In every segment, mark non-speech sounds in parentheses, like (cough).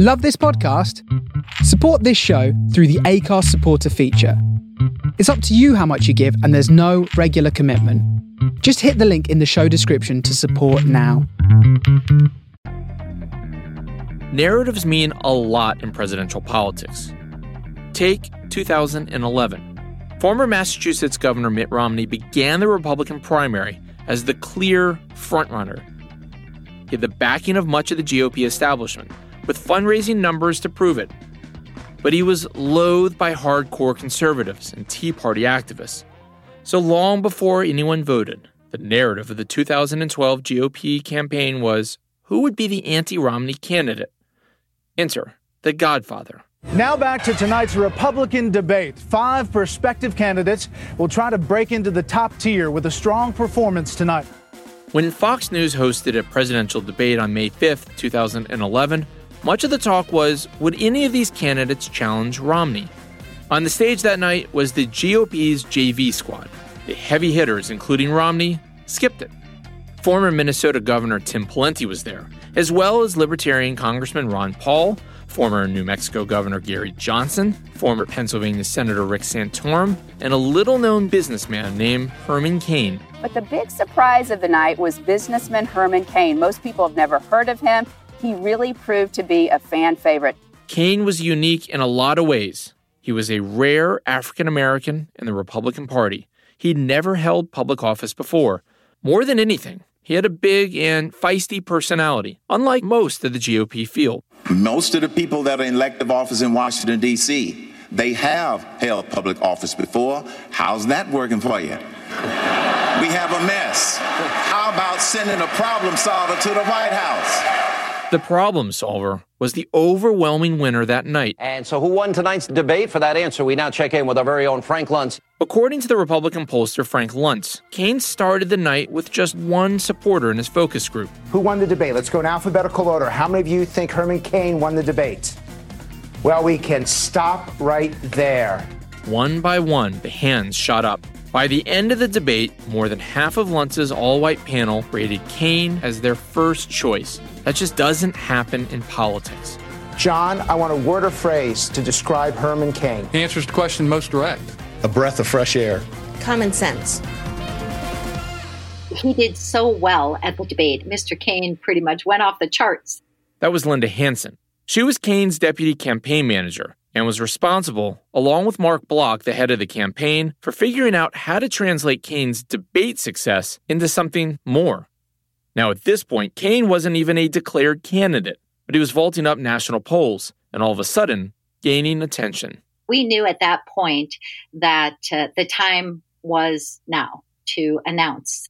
Love this podcast? Support this show through the Acast supporter feature. It's up to you how much you give, and there's no regular commitment. Just hit the link in the show description to support now. Narratives mean a lot in presidential politics. Take 2011. Former Massachusetts Governor Mitt Romney began the Republican primary as the clear frontrunner. He had the backing of much of the GOP establishment, with fundraising numbers to prove it. But he was loathed by hardcore conservatives and Tea Party activists. So long before anyone voted, the narrative of the 2012 GOP campaign was who would be the anti Romney candidate? Enter the Godfather. Now back to tonight's Republican debate. Five prospective candidates will try to break into the top tier with a strong performance tonight. When Fox News hosted a presidential debate on May 5th, 2011, much of the talk was would any of these candidates challenge Romney? On the stage that night was the GOP's JV squad. The heavy hitters, including Romney, skipped it. Former Minnesota Governor Tim Pawlenty was there, as well as Libertarian Congressman Ron Paul, former New Mexico Governor Gary Johnson, former Pennsylvania Senator Rick Santorum, and a little known businessman named Herman Cain. But the big surprise of the night was businessman Herman Cain. Most people have never heard of him. He really proved to be a fan favorite. Cain was unique in a lot of ways. He was a rare African American in the Republican Party. He'd never held public office before. More than anything, he had a big and feisty personality, unlike most of the GOP field. Most of the people that are in elective office in Washington, D.C., they have held public office before. How's that working for you? We have a mess. How about sending a problem solver to the White House? The problem solver was the overwhelming winner that night. And so, who won tonight's debate? For that answer, we now check in with our very own Frank Luntz. According to the Republican pollster Frank Luntz, Cain started the night with just one supporter in his focus group. Who won the debate? Let's go in alphabetical order. How many of you think Herman Cain won the debate? Well, we can stop right there. One by one, the hands shot up. By the end of the debate, more than half of Luntz's all white panel rated Cain as their first choice. That just doesn't happen in politics. John, I want a word or phrase to describe Herman Cain. He answers the question most direct. A breath of fresh air. Common sense. He did so well at the debate. Mr. Cain pretty much went off the charts. That was Linda Hansen. She was Cain's deputy campaign manager and was responsible, along with Mark Block, the head of the campaign, for figuring out how to translate Cain's debate success into something more. Now, at this point, Cain wasn't even a declared candidate, but he was vaulting up national polls and all of a sudden gaining attention. We knew at that point that uh, the time was now to announce.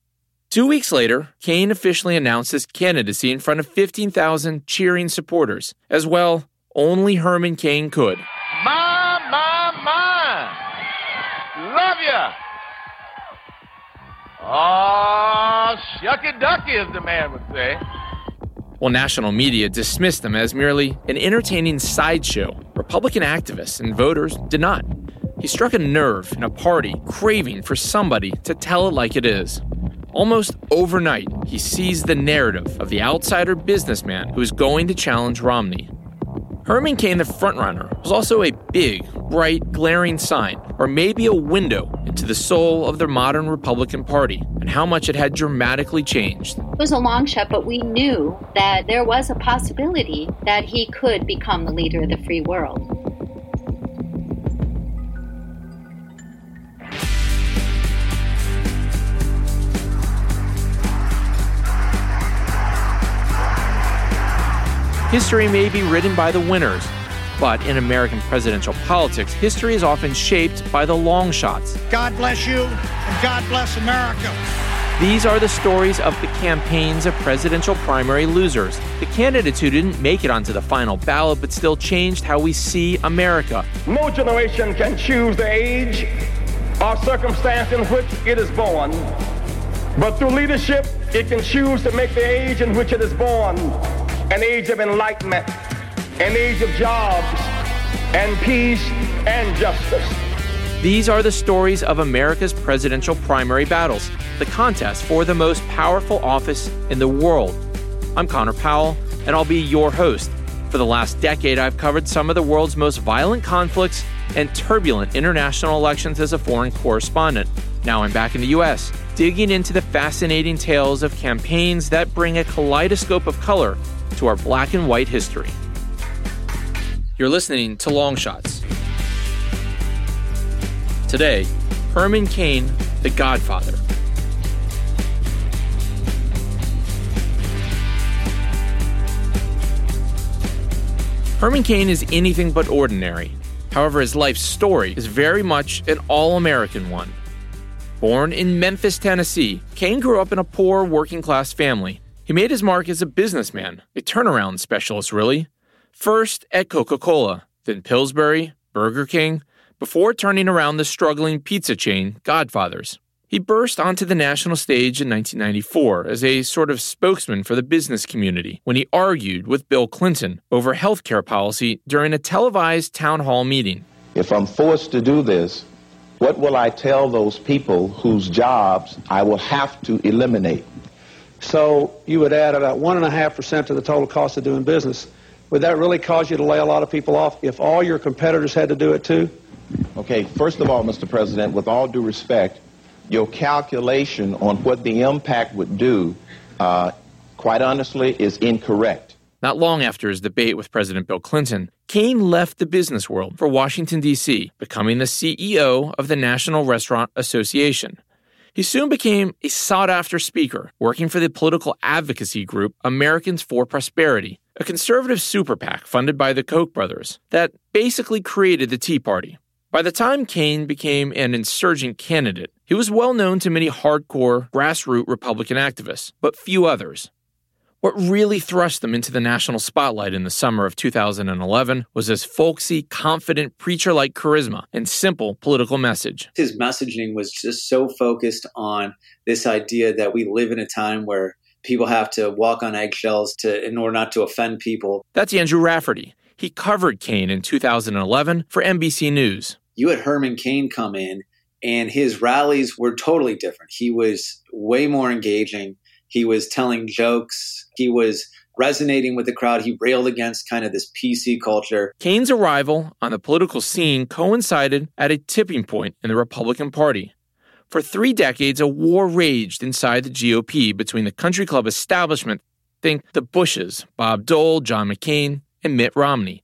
Two weeks later, Cain officially announced his candidacy in front of 15,000 cheering supporters. As well, only Herman Cain could. My, my, my. Love ya. Oh, shucky ducky, as the man would say. While national media dismissed them as merely an entertaining sideshow, Republican activists and voters did not. He struck a nerve in a party craving for somebody to tell it like it is. Almost overnight, he seized the narrative of the outsider businessman who is going to challenge Romney. Herman Cain, the frontrunner, was also a big, bright, glaring sign, or maybe a window into the soul of the modern Republican Party and how much it had dramatically changed. It was a long shot, but we knew that there was a possibility that he could become the leader of the free world. History may be written by the winners, but in American presidential politics, history is often shaped by the long shots. God bless you, and God bless America. These are the stories of the campaigns of presidential primary losers, the candidates who didn't make it onto the final ballot but still changed how we see America. No generation can choose the age or circumstance in which it is born, but through leadership, it can choose to make the age in which it is born an age of enlightenment, an age of jobs and peace and justice. These are the stories of America's presidential primary battles, the contest for the most powerful office in the world. I'm Connor Powell, and I'll be your host. For the last decade, I've covered some of the world's most violent conflicts and turbulent international elections as a foreign correspondent. Now I'm back in the US, digging into the fascinating tales of campaigns that bring a kaleidoscope of color to our black and white history. You're listening to Long Shots. Today, Herman Cain, the Godfather. Herman Cain is anything but ordinary. However, his life story is very much an all American one. Born in Memphis, Tennessee, Cain grew up in a poor working class family. He made his mark as a businessman, a turnaround specialist, really. First at Coca Cola, then Pillsbury, Burger King, before turning around the struggling pizza chain, Godfather's. He burst onto the national stage in 1994 as a sort of spokesman for the business community when he argued with Bill Clinton over health care policy during a televised town hall meeting. If I'm forced to do this, what will I tell those people whose jobs I will have to eliminate? So you would add about 1.5% to the total cost of doing business. Would that really cause you to lay a lot of people off if all your competitors had to do it too? Okay, first of all, Mr. President, with all due respect, your calculation on what the impact would do, uh, quite honestly, is incorrect. Not long after his debate with President Bill Clinton, Cain left the business world for Washington, D.C., becoming the CEO of the National Restaurant Association. He soon became a sought after speaker, working for the political advocacy group Americans for Prosperity, a conservative super PAC funded by the Koch brothers that basically created the Tea Party. By the time Cain became an insurgent candidate, he was well known to many hardcore, grassroots Republican activists, but few others. What really thrust them into the national spotlight in the summer of 2011 was his folksy, confident, preacher like charisma and simple political message. His messaging was just so focused on this idea that we live in a time where people have to walk on eggshells to, in order not to offend people. That's Andrew Rafferty. He covered Cain in 2011 for NBC News. You had Herman Cain come in, and his rallies were totally different. He was way more engaging. He was telling jokes. He was resonating with the crowd. He railed against kind of this PC culture. Cain's arrival on the political scene coincided at a tipping point in the Republican Party. For three decades, a war raged inside the GOP between the country club establishment, think the Bushes, Bob Dole, John McCain, and Mitt Romney,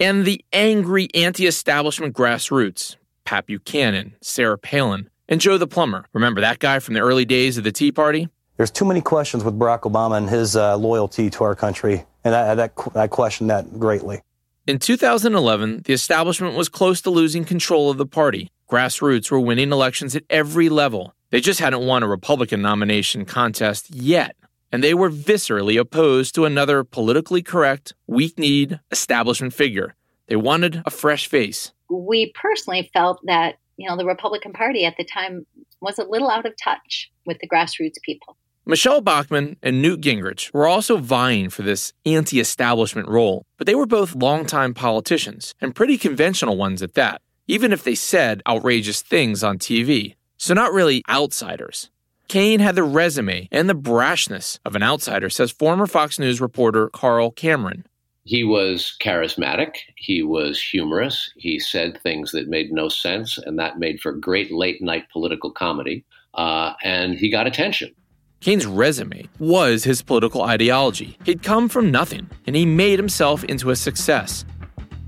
and the angry anti establishment grassroots Pat Buchanan, Sarah Palin, and Joe the Plumber. Remember that guy from the early days of the Tea Party? There's too many questions with Barack Obama and his uh, loyalty to our country, and I, that, I question that greatly. In 2011, the establishment was close to losing control of the party. Grassroots were winning elections at every level. They just hadn't won a Republican nomination contest yet and they were viscerally opposed to another politically correct, weak kneed establishment figure. They wanted a fresh face. We personally felt that, you know, the Republican Party at the time was a little out of touch with the grassroots people. Michele Bachmann and Newt Gingrich were also vying for this anti establishment role, but they were both longtime politicians, and pretty conventional ones at that, even if they said outrageous things on TV. So, not really outsiders. Cain had the resume and the brashness of an outsider, says former Fox News reporter Carl Cameron. He was charismatic. He was humorous. He said things that made no sense, and that made for great late night political comedy. Uh, and he got attention. Cain's resume was his political ideology. He'd come from nothing, and he made himself into a success.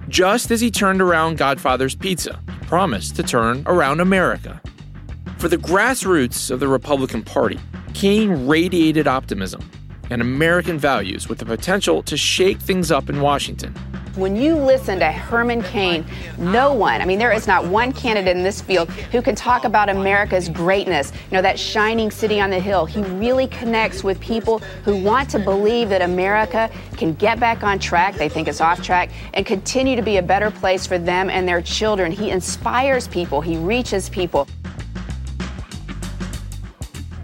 Just as he turned around Godfather's Pizza, promised to turn around America. For the grassroots of the Republican Party, Cain radiated optimism and American values with the potential to shake things up in Washington. When you listen to Herman Cain, no one, I mean, there is not one candidate in this field who can talk about America's greatness, you know, that shining city on the hill. He really connects with people who want to believe that America can get back on track, they think it's off track, and continue to be a better place for them and their children. He inspires people, he reaches people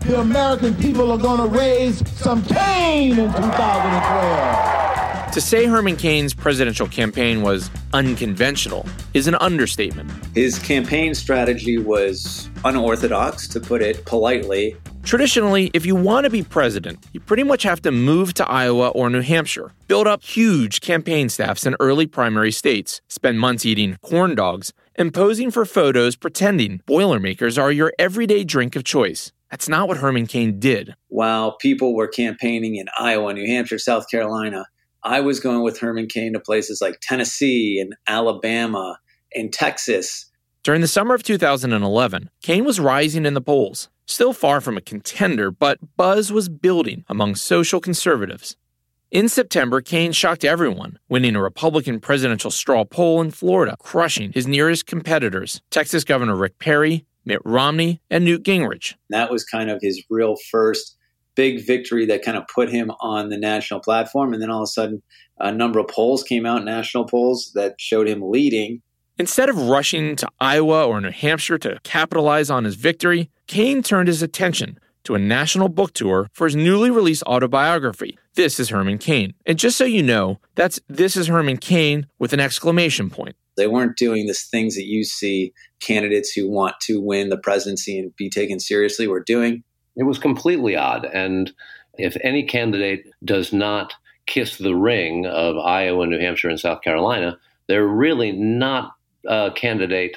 the American people are going to raise some Cain in 2012. To say Herman Cain's presidential campaign was unconventional is an understatement. His campaign strategy was unorthodox, to put it politely. Traditionally, if you want to be president, you pretty much have to move to Iowa or New Hampshire, build up huge campaign staffs in early primary states, spend months eating corn dogs, and posing for photos pretending Boilermakers are your everyday drink of choice. That's not what Herman Cain did. While people were campaigning in Iowa, New Hampshire, South Carolina, I was going with Herman Cain to places like Tennessee and Alabama and Texas. During the summer of 2011, Cain was rising in the polls. Still far from a contender, but buzz was building among social conservatives. In September, Cain shocked everyone, winning a Republican presidential straw poll in Florida, crushing his nearest competitors Texas Governor Rick Perry, Mitt Romney, and Newt Gingrich. That was kind of his real first big victory that kind of put him on the national platform. And then all of a sudden, a number of polls came out, national polls, that showed him leading. Instead of rushing to Iowa or New Hampshire to capitalize on his victory, Cain turned his attention to a national book tour for his newly released autobiography, This is Herman Cain. And just so you know, that's This is Herman Cain with an exclamation point. They weren't doing the things that you see candidates who want to win the presidency and be taken seriously were doing. It was completely odd. And if any candidate does not kiss the ring of Iowa, New Hampshire, and South Carolina, they're really not a candidate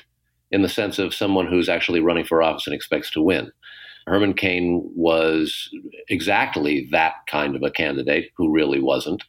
in the sense of someone who's actually running for office and expects to win. Herman Cain was exactly that kind of a candidate who really wasn't.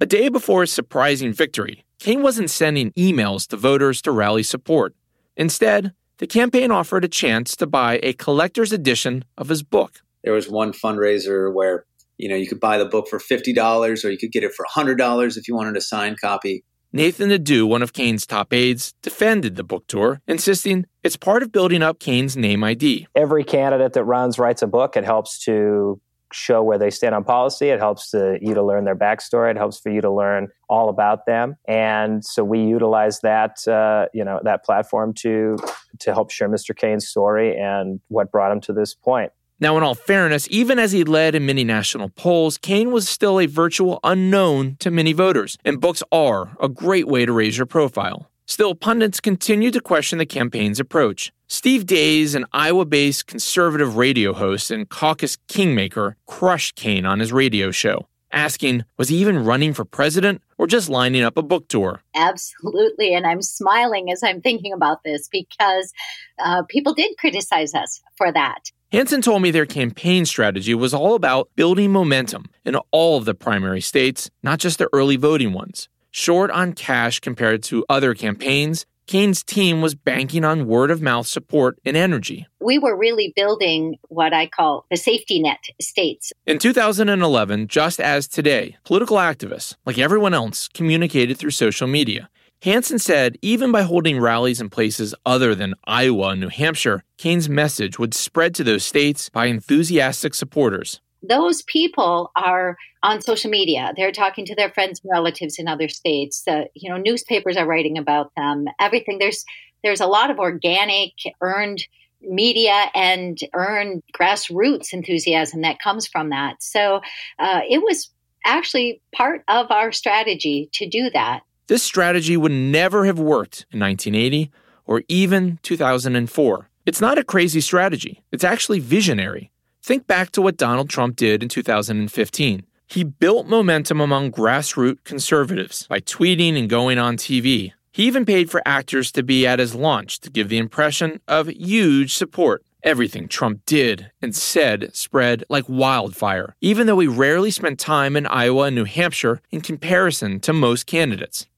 A day before his surprising victory, Cain wasn't sending emails to voters to rally support. Instead, the campaign offered a chance to buy a collector's edition of his book. There was one fundraiser where you know you could buy the book for fifty dollars, or you could get it for hundred dollars if you wanted a signed copy. Nathan Nadu, one of Cain's top aides, defended the book tour, insisting it's part of building up Cain's name ID. Every candidate that runs writes a book. It helps to show where they stand on policy. It helps to, you to learn their backstory. It helps for you to learn all about them. And so we utilize that, uh, you know, that platform to to help share Mr. Cain's story and what brought him to this point. Now, in all fairness, even as he led in many national polls, Cain was still a virtual unknown to many voters, and books are a great way to raise your profile. Still, pundits continue to question the campaign's approach. Steve Deace, an Iowa based conservative radio host and caucus kingmaker, crushed Cain on his radio show, asking, was he even running for president or just lining up a book tour? Absolutely. And I'm smiling as I'm thinking about this because uh, people did criticize us for that. Hansen told me their campaign strategy was all about building momentum in all of the primary states, not just the early voting ones. Short on cash compared to other campaigns, Cain's team was banking on word of mouth support and energy. We were really building what I call the safety net states. In 2011, just as today, political activists, like everyone else, communicated through social media. Hansen said even by holding rallies in places other than Iowa and New Hampshire, Cain's message would spread to those states by enthusiastic supporters. Those people are on social media. They're talking to their friends and relatives in other states. Uh, you know, newspapers are writing about them. Everything there's there's a lot of organic earned media and earned grassroots enthusiasm that comes from that. So uh, it was actually part of our strategy to do that. This strategy would never have worked in 1980 or even 2004. It's not a crazy strategy, it's actually visionary. Think back to what Donald Trump did in 2015. He built momentum among grassroots conservatives by tweeting and going on TV. He even paid for actors to be at his launch to give the impression of huge support. Everything Trump did and said spread like wildfire, even though he rarely spent time in Iowa and New Hampshire in comparison to most candidates.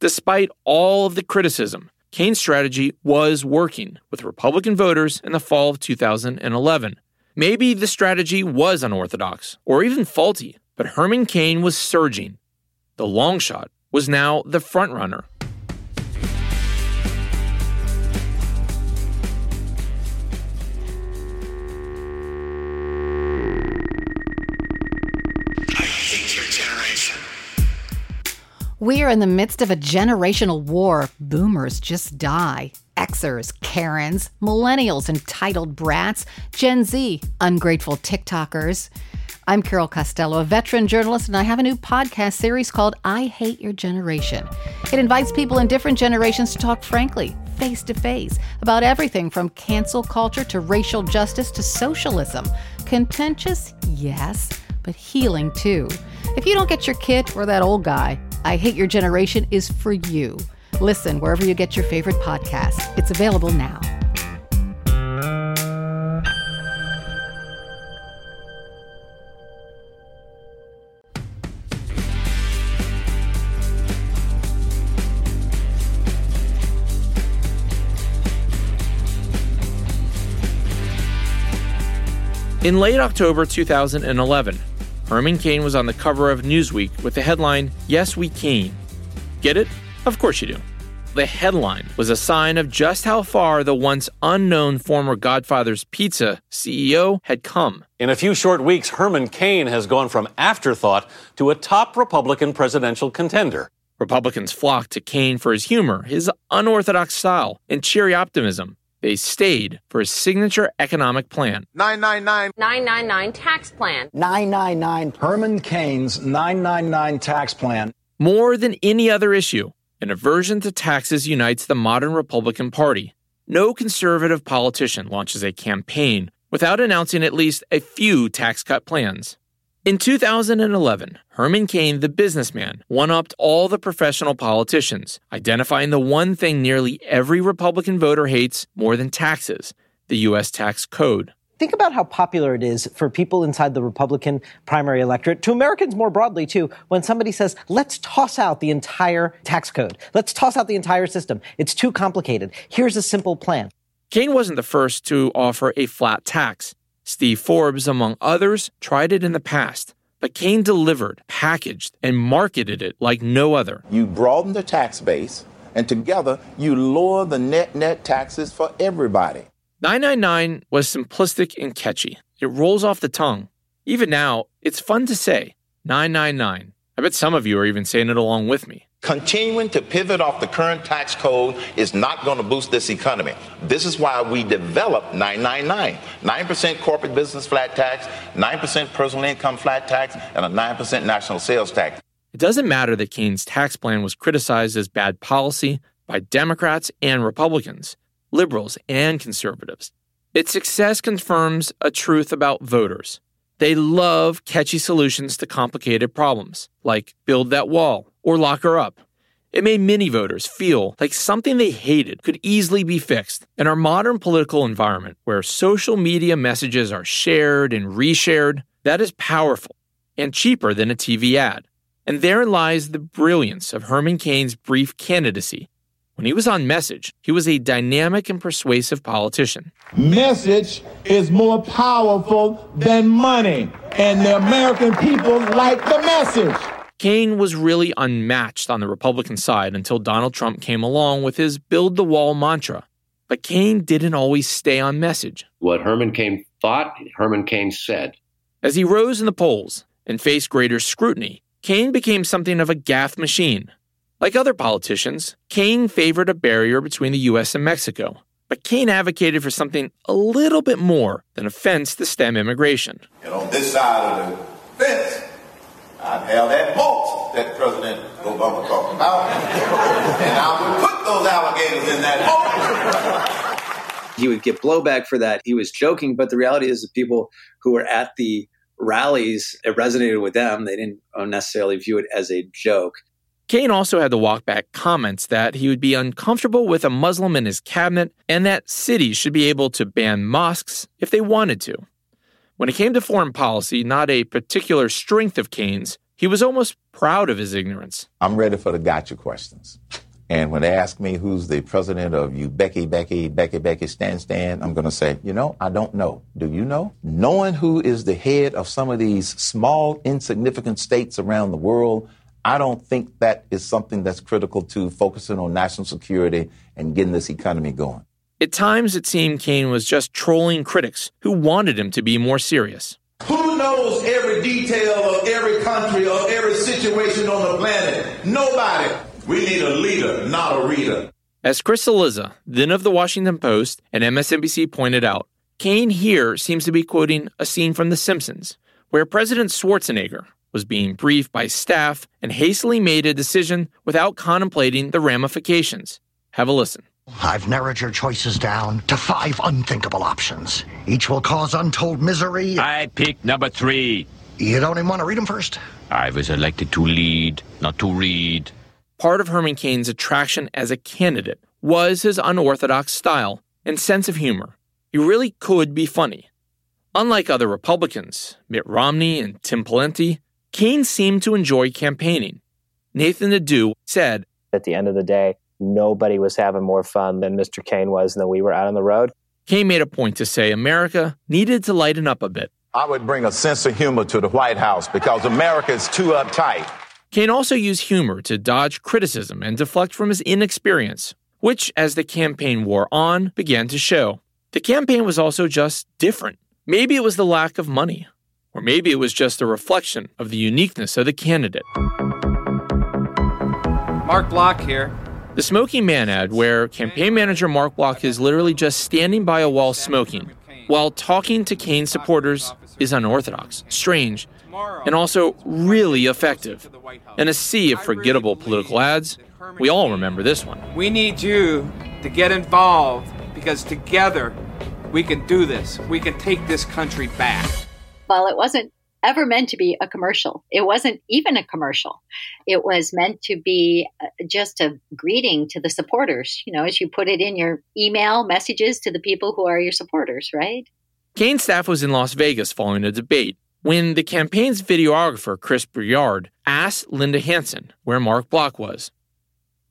Despite all of the criticism, Cain's strategy was working with Republican voters in the fall of 2011. Maybe the strategy was unorthodox or even faulty, but Herman Cain was surging. The long shot was now the frontrunner. We are in the midst of a generational war. Boomers just die. Xers, Karens, millennials, entitled brats, Gen Z, ungrateful TikTokers. I'm Carol Costello, a veteran journalist, and I have a new podcast series called I Hate Your Generation. It invites people in different generations to talk frankly, face to face, about everything from cancel culture to racial justice to socialism. Contentious? Yes, but healing too. If you don't get your kid or that old guy, I Hate Your Generation is for you. Listen wherever you get your favorite podcast. It's available now. In late October 2011, Herman Cain was on the cover of Newsweek with the headline, Yes, We Cain. Get it? Of course you do. The headline was a sign of just how far the once unknown former Godfather's Pizza CEO had come. In a few short weeks, Herman Cain has gone from afterthought to a top Republican presidential contender. Republicans flocked to Cain for his humor, his unorthodox style, and cheery optimism. They stayed for his signature economic plan. 999 999 tax plan. 999 Herman Cain's 999 tax plan. More than any other issue, an aversion to taxes unites the modern Republican Party. No conservative politician launches a campaign without announcing at least a few tax cut plans. In 2011, Herman Cain, the businessman, one upped all the professional politicians, identifying the one thing nearly every Republican voter hates more than taxes the U.S. tax code. Think about how popular it is for people inside the Republican primary electorate, to Americans more broadly too, when somebody says, let's toss out the entire tax code. Let's toss out the entire system. It's too complicated. Here's a simple plan. Cain wasn't the first to offer a flat tax. Steve Forbes, among others, tried it in the past, but Cain delivered, packaged, and marketed it like no other. You broaden the tax base, and together you lower the net net taxes for everybody. 999 was simplistic and catchy. It rolls off the tongue. Even now, it's fun to say 999. I bet some of you are even saying it along with me. Continuing to pivot off the current tax code is not going to boost this economy. This is why we developed 999 9% corporate business flat tax, 9% personal income flat tax, and a 9% national sales tax. It doesn't matter that Cain's tax plan was criticized as bad policy by Democrats and Republicans, liberals and conservatives. Its success confirms a truth about voters. They love catchy solutions to complicated problems, like build that wall or lock her up. It made many voters feel like something they hated could easily be fixed. In our modern political environment, where social media messages are shared and reshared, that is powerful and cheaper than a TV ad. And therein lies the brilliance of Herman Cain's brief candidacy. When he was on message, he was a dynamic and persuasive politician. Message is more powerful than money, and the American people like the message. Cain was really unmatched on the Republican side until Donald Trump came along with his build the wall mantra. But Cain didn't always stay on message. What Herman Cain thought, Herman Cain said. As he rose in the polls and faced greater scrutiny, Cain became something of a gaffe machine. Like other politicians, Cain favored a barrier between the U.S. and Mexico. But Cain advocated for something a little bit more than a fence to stem immigration. And on this side of the fence, I'd have that moat that President Obama talked about, and I would put those alligators in that moat. He would get blowback for that. He was joking, but the reality is the people who were at the rallies, it resonated with them. They didn't necessarily view it as a joke. Cain also had to walk back comments that he would be uncomfortable with a Muslim in his cabinet and that cities should be able to ban mosques if they wanted to. When it came to foreign policy, not a particular strength of Cain's, he was almost proud of his ignorance. I'm ready for the gotcha questions. And when they ask me who's the president of you, Becky, Becky, Becky, Becky, Stan, Stan, I'm going to say, you know, I don't know. Do you know? Knowing who is the head of some of these small, insignificant states around the world, I don't think that is something that's critical to focusing on national security and getting this economy going. At times, it seemed Cain was just trolling critics who wanted him to be more serious. Who knows every detail of every country, of every situation on the planet? Nobody. We need a leader, not a reader. As Chris Cillizza, then of the Washington Post and MSNBC, pointed out, Cain here seems to be quoting a scene from The Simpsons, where President Schwarzenegger was being briefed by staff and hastily made a decision without contemplating the ramifications. Have a listen. I've narrowed your choices down to five unthinkable options. Each will cause untold misery. I pick number three. You don't even want to read them first? I was elected to lead, not to read. Part of Herman Cain's attraction as a candidate was his unorthodox style and sense of humor. He really could be funny. Unlike other Republicans, Mitt Romney and Tim Pawlenty, Cain seemed to enjoy campaigning. Nathan Nadeau said, At the end of the day, nobody was having more fun than Mr. Cain was and then we were out on the road. Cain made a point to say America needed to lighten up a bit. I would bring a sense of humor to the White House because America is too uptight. Cain also used humor to dodge criticism and deflect from his inexperience, which, as the campaign wore on, began to show. The campaign was also just different. Maybe it was the lack of money, or maybe it was just a reflection of the uniqueness of the candidate. Mark Block here. The Smoking Man ad, where campaign manager Mark Block is literally just standing by a wall smoking while talking to Cain supporters, is unorthodox, strange, and also really effective. In a sea of forgettable political ads, we all remember this one. We need you to get involved because together we can do this. We can take this country back. Well, it wasn't ever meant to be a commercial. It wasn't even a commercial. It was meant to be uh, just a greeting to the supporters, you know, as you put it in your email messages to the people who are your supporters, right? Cain's staff was in Las Vegas following a debate when the campaign's videographer, Chris Briard, asked Linda Hansen where Mark Block was.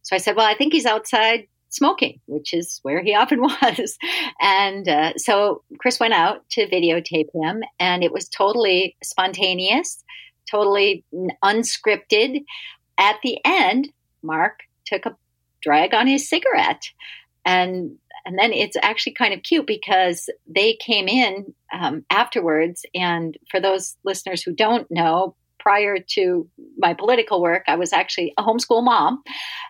So I said, Well, I think he's outside smoking, which is where he (laughs) often was. And uh, so Chris went out to videotape him, and it was totally spontaneous, totally unscripted. At the end, Mark took a drag on his cigarette. And and then it's actually kind of cute because they came in um, afterwards. And for those listeners who don't know, prior to my political work, I was actually a homeschool mom,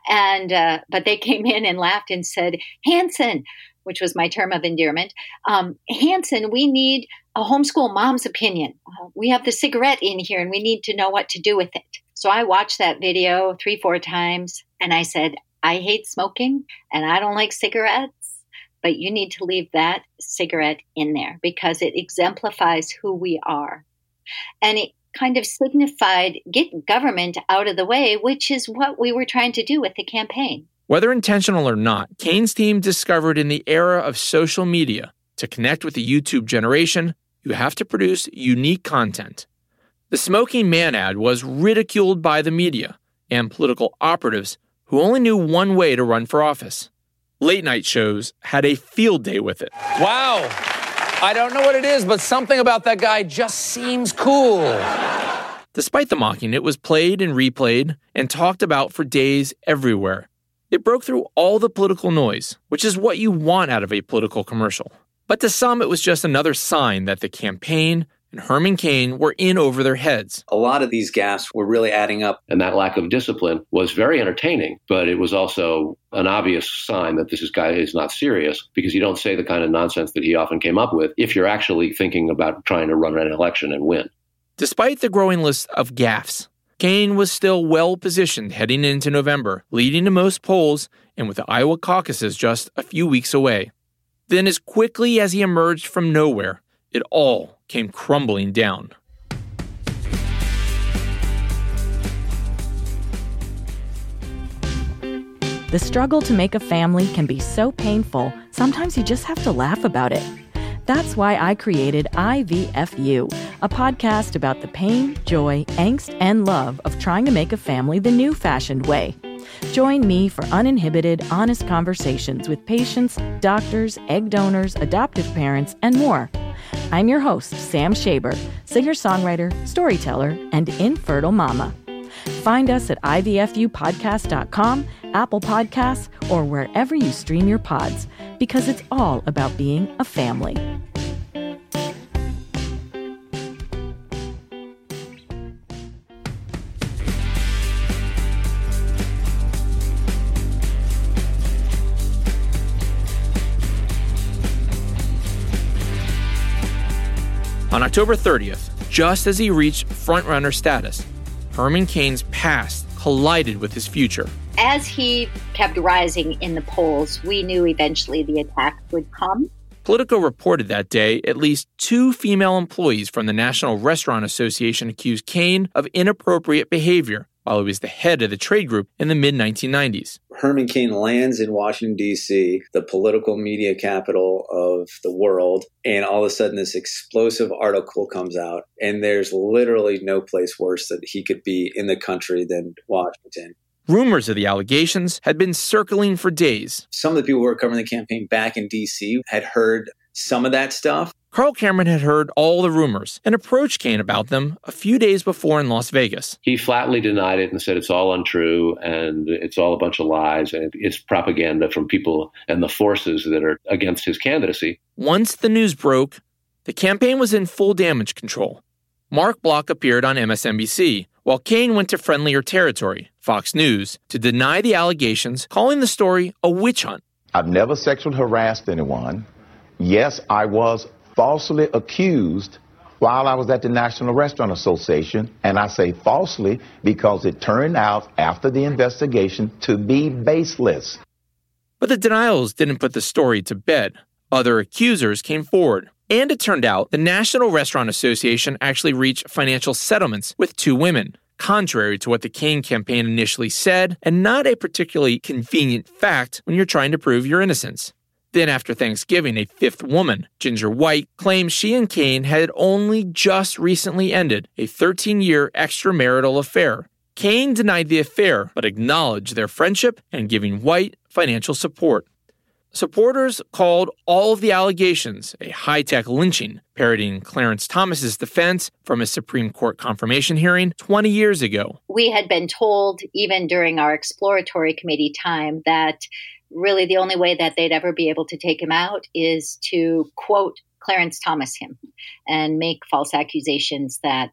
and uh, but they (laughs) came in and laughed and said, "Hansen," which was my term of endearment. Um, Hansen, we need a homeschool mom's opinion. Uh, we have the cigarette in here, and we need to know what to do with it. So I watched that video three, four times, and I said, "I hate smoking, and I don't like cigarettes." But you need to leave that cigarette in there because it exemplifies who we are. And it kind of signified get government out of the way, which is what we were trying to do with the campaign. Whether intentional or not, Cain's team discovered in the era of social media to connect with the YouTube generation, you have to produce unique content. The Smoking Man ad was ridiculed by the media and political operatives who only knew one way to run for office. Late night shows had a field day with it. Wow. I don't know what it is, but something about that guy just seems cool. Despite the mocking, it was played and replayed and talked about for days everywhere. It broke through all the political noise, which is what you want out of a political commercial. But to some, it was just another sign that the campaign and Herman Cain were in over their heads. A lot of these gaffes were really adding up. And that lack of discipline was very entertaining, but it was also an obvious sign that this guy is not serious because you don't say the kind of nonsense that he often came up with if you're actually thinking about trying to run an election and win. Despite the growing list of gaffes, Cain was still well positioned heading into November, leading to most polls and with the Iowa caucuses just a few weeks away. Then, as quickly as he emerged from nowhere, it all came crumbling down. The struggle to make a family can be so painful, sometimes you just have to laugh about it. That's why I created IVFU, a podcast about the pain, joy, angst, and love of trying to make a family the new fashioned way. Join me for uninhibited, honest conversations with patients, doctors, egg donors, adoptive parents, and more. I'm your host, Sam Shaber, singer songwriter, storyteller, and infertile mama. Find us at IVFUpodcast.com, Apple Podcasts, or wherever you stream your pods, because it's all about being a family. On October 30th, just as he reached frontrunner status, Herman Cain's past collided with his future. as he kept rising in the polls, we knew eventually the attack would come. Politico reported that day at least two female employees from the National Restaurant Association accused Cain of inappropriate behavior while he was the head of the trade group in the mid 1990s. Herman Cain lands in Washington, D.C., the political media capital of the world, and all of a sudden this explosive article comes out, and there's literally no place worse that he could be in the country than Washington. Rumors of the allegations had been circling for days. Some of the people who were covering the campaign back in D.C. had heard some of that stuff. Carl Cameron had heard all the rumors and approached Cain about them a few days before in Las Vegas. He flatly denied it and said it's all untrue and it's all a bunch of lies and it's propaganda from people and the forces that are against his candidacy. Once the news broke, the campaign was in full damage control. Mark Block appeared on MSNBC, while Cain went to friendlier territory, Fox News, to deny the allegations, calling the story a witch hunt. I've never sexually harassed anyone. Yes, I was falsely accused while I was at the National Restaurant Association, and I say falsely because it turned out after the investigation to be baseless. But the denials didn't put the story to bed. Other accusers came forward. And it turned out the National Restaurant Association actually reached financial settlements with two women, contrary to what the Cain campaign initially said, and not a particularly convenient fact when you're trying to prove your innocence. Then, after Thanksgiving, a fifth woman, Ginger White, claims she and Cain had only just recently ended a 13 year extramarital affair. Cain denied the affair, but acknowledged their friendship and giving White financial support. Supporters called all of the allegations a high tech lynching, parodying Clarence Thomas's defense from a Supreme Court confirmation hearing 20 years ago. We had been told, even during our exploratory committee time, that really the only way that they'd ever be able to take him out is to quote Clarence Thomas him and make false accusations that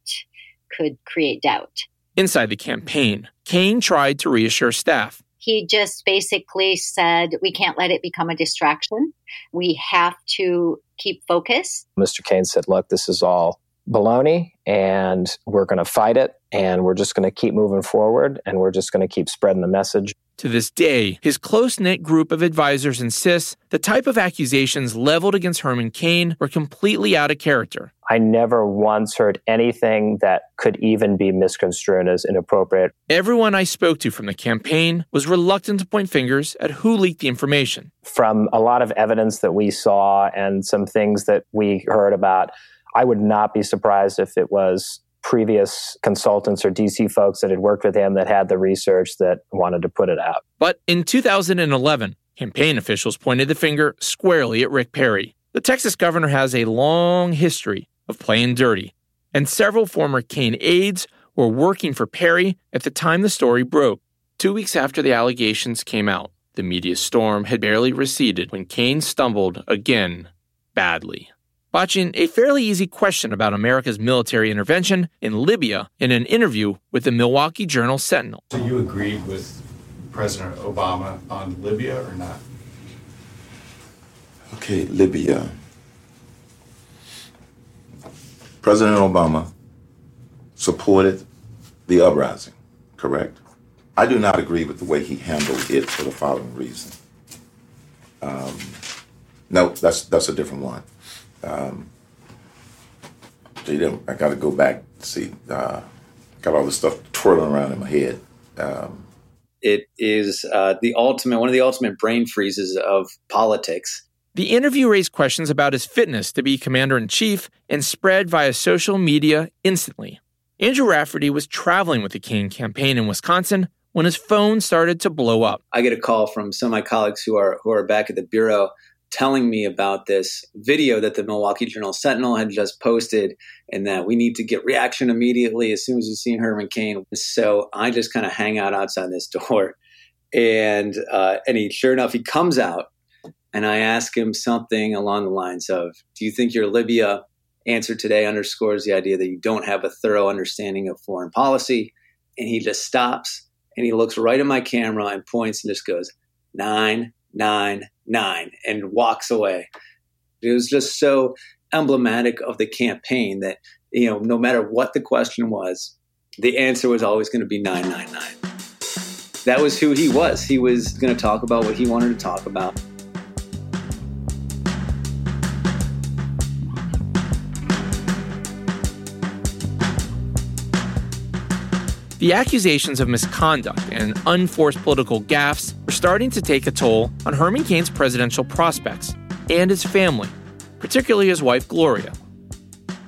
could create doubt. Inside the campaign, Cain tried to reassure staff he just basically said, we can't let it become a distraction. We have to keep focus. Mr. Cain said, look, this is all baloney and we're going to fight it and we're just going to keep moving forward and we're just going to keep spreading the message. To this day, his close knit group of advisors insists the type of accusations leveled against Herman Cain were completely out of character. I never once heard anything that could even be misconstrued as inappropriate. Everyone I spoke to from the campaign was reluctant to point fingers at who leaked the information. From a lot of evidence that we saw and some things that we heard about, I would not be surprised if it was previous consultants or DC folks that had worked with him that had the research that wanted to put it out. But in 2011, campaign officials pointed the finger squarely at Rick Perry. The Texas governor has a long history of playing dirty, and several former Cain aides were working for Perry at the time the story broke. Two weeks after the allegations came out, the media storm had barely receded when Cain stumbled again badly botching a fairly easy question about America's military intervention in Libya in an interview with the Milwaukee Journal Sentinel. So you agreed with President Obama on Libya or not? Okay, Libya. President Obama supported the uprising, correct? I do not agree with the way he handled it for the following reason. Um, no, that's that's a different one. Um, I got to go back see. Uh, got all this stuff twirling around in my head. Um, it is uh, the ultimate, one of the ultimate brain freezes of politics. The interview raised questions about his fitness to be commander in chief and spread via social media instantly. Andrew Rafferty was traveling with the Cain campaign in Wisconsin when his phone started to blow up. I get a call from some of my colleagues who are who are back at the bureau telling me about this video that the Milwaukee Journal Sentinel had just posted and that we need to get reaction immediately as soon as you see Herman Cain. So I just kind of hang out outside this door. And uh, and he sure enough he comes out and I ask him something along the lines of, Do you think your Libya answer today underscores the idea that you don't have a thorough understanding of foreign policy? And he just stops and he looks right at my camera and points and just goes, Nine, nine, nine, and walks away. It was just so emblematic of the campaign that, you know, no matter what the question was, the answer was always going to be 999. that was who he was. He was going to talk about what he wanted to talk about. The accusations of misconduct and unforced political gaffes were starting to take a toll on Herman Cain's presidential prospects and his family, particularly his wife Gloria.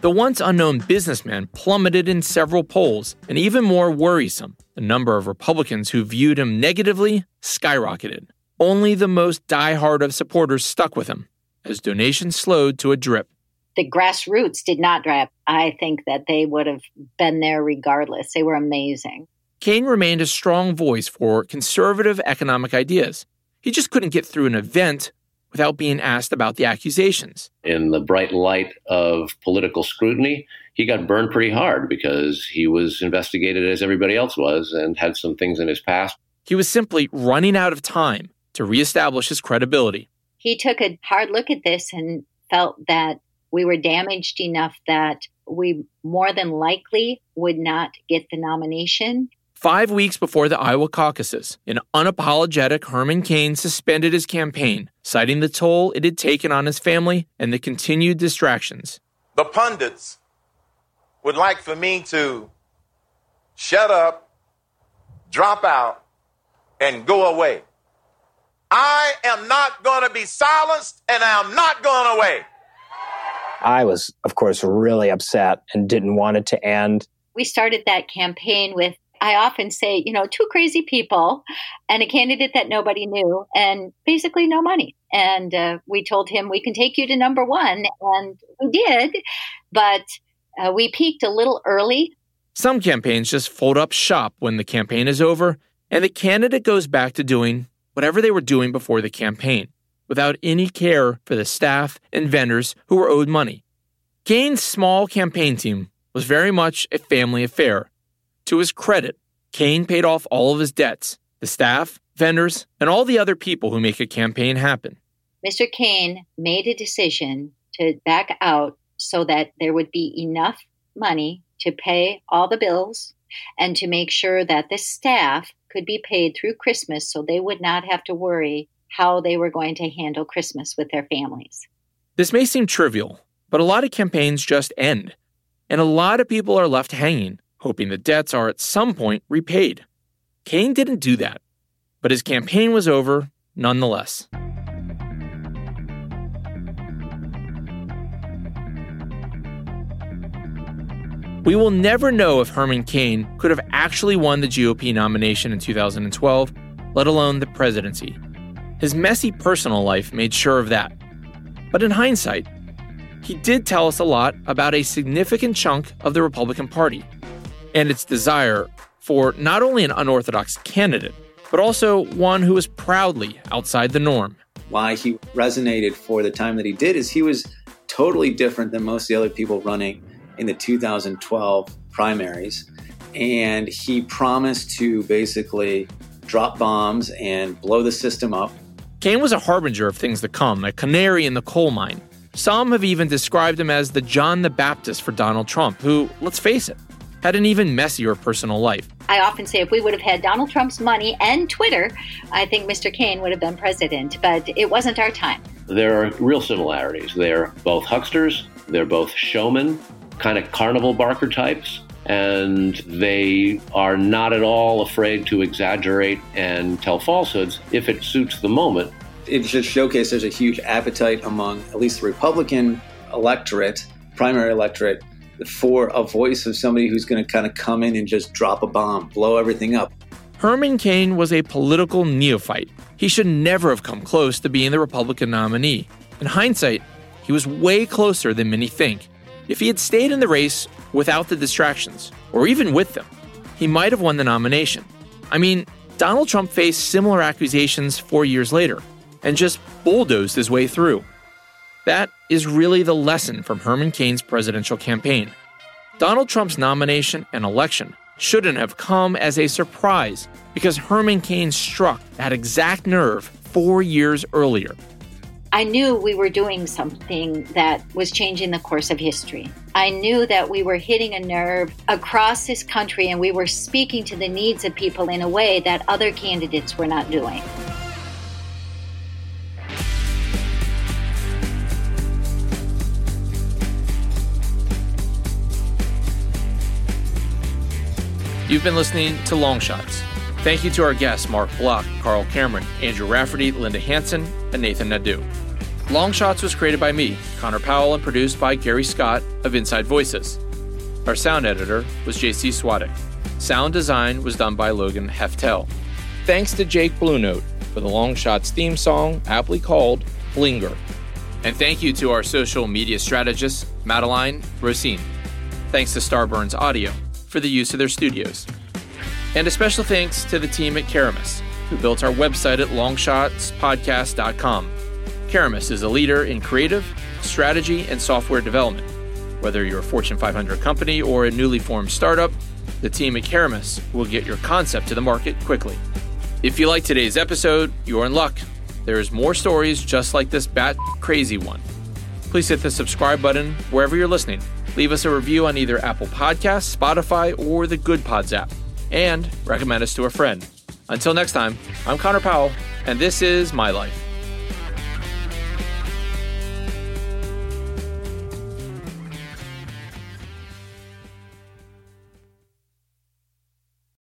The once unknown businessman plummeted in several polls, and even more worrisome, the number of Republicans who viewed him negatively skyrocketed. Only the most diehard of supporters stuck with him, as donations slowed to a drip. The grassroots did not drop. I think that they would have been there regardless. They were amazing. Cain remained a strong voice for conservative economic ideas. He just couldn't get through an event without being asked about the accusations. In the bright light of political scrutiny, he got burned pretty hard because he was investigated as everybody else was and had some things in his past. He was simply running out of time to reestablish his credibility. He took a hard look at this and felt that we were damaged enough that we more than likely would not get the nomination. Five weeks before the Iowa caucuses, an unapologetic Herman Cain suspended his campaign, citing the toll it had taken on his family and the continued distractions. The pundits would like for me to shut up, drop out, and go away. I am not going to be silenced, and I'm not going away. I was, of course, really upset and didn't want it to end. We started that campaign with I often say, you know, two crazy people and a candidate that nobody knew and basically no money. And uh, we told him we can take you to number one. And we did, but uh, we peaked a little early. Some campaigns just fold up shop when the campaign is over and the candidate goes back to doing whatever they were doing before the campaign without any care for the staff and vendors who were owed money. Cain's small campaign team was very much a family affair to his credit, Cain paid off all of his debts the staff, vendors, and all the other people who make a campaign happen. Mr. Cain made a decision to back out so that there would be enough money to pay all the bills and to make sure that the staff could be paid through Christmas so they would not have to worry how they were going to handle Christmas with their families. This may seem trivial, but a lot of campaigns just end, and a lot of people are left hanging hoping the debts are at some point repaid. Cain didn't do that, but his campaign was over nonetheless. We will never know if Herman Cain could have actually won the GOP nomination in 2012, let alone the presidency. His messy personal life made sure of that. But in hindsight, he did tell us a lot about a significant chunk of the Republican Party and its desire for not only an unorthodox candidate, but also one who was proudly outside the norm. Why he resonated for the time that he did is he was totally different than most of the other people running in the 2012 primaries. And he promised to basically drop bombs and blow the system up. Cain was a harbinger of things to come, a canary in the coal mine. Some have even described him as the John the Baptist for Donald Trump, who, let's face it, had an even messier personal life. I often say if we would have had Donald Trump's money and Twitter, I think Mr. Cain would have been president, but it wasn't our time. There are real similarities. They're both hucksters, they're both showmen, kind of carnival barker types, and they are not at all afraid to exaggerate and tell falsehoods if it suits the moment. It just showcased there's a huge appetite among at least the Republican electorate, primary electorate, for a voice of somebody who's going to kind of come in and just drop a bomb, blow everything up. Herman Cain was a political neophyte. He should never have come close to being the Republican nominee. In hindsight, he was way closer than many think. If he had stayed in the race without the distractions, or even with them, he might have won the nomination. I mean, Donald Trump faced similar accusations four years later and just bulldozed his way through. That is really the lesson from Herman Cain's presidential campaign. Donald Trump's nomination and election shouldn't have come as a surprise because Herman Cain struck that exact nerve four years earlier. I knew we were doing something that was changing the course of history. I knew that we were hitting a nerve across this country and we were speaking to the needs of people in a way that other candidates were not doing. You've been listening to Long Shots. Thank you to our guests Mark Block, Carl Cameron, Andrew Rafferty, Linda Hansen, and Nathan Nadu. Long Shots was created by me, Connor Powell, and produced by Gary Scott of Inside Voices. Our sound editor was JC Swadek. Sound design was done by Logan Heftel. Thanks to Jake Blue Note for the Long Shots theme song, aptly called Linger. And thank you to our social media strategist, Madeline Rosine. Thanks to Starburns Audio for the use of their studios. And a special thanks to the team at Karamis, who built our website at longshotspodcast.com. Karamis is a leader in creative, strategy, and software development. Whether you're a Fortune 500 company or a newly formed startup, the team at Karamis will get your concept to the market quickly. If you like today's episode, you're in luck. There's more stories just like this bat crazy one. Please hit the subscribe button wherever you're listening Leave us a review on either Apple Podcasts, Spotify, or the Good Pods app. And recommend us to a friend. Until next time, I'm Connor Powell, and this is My Life.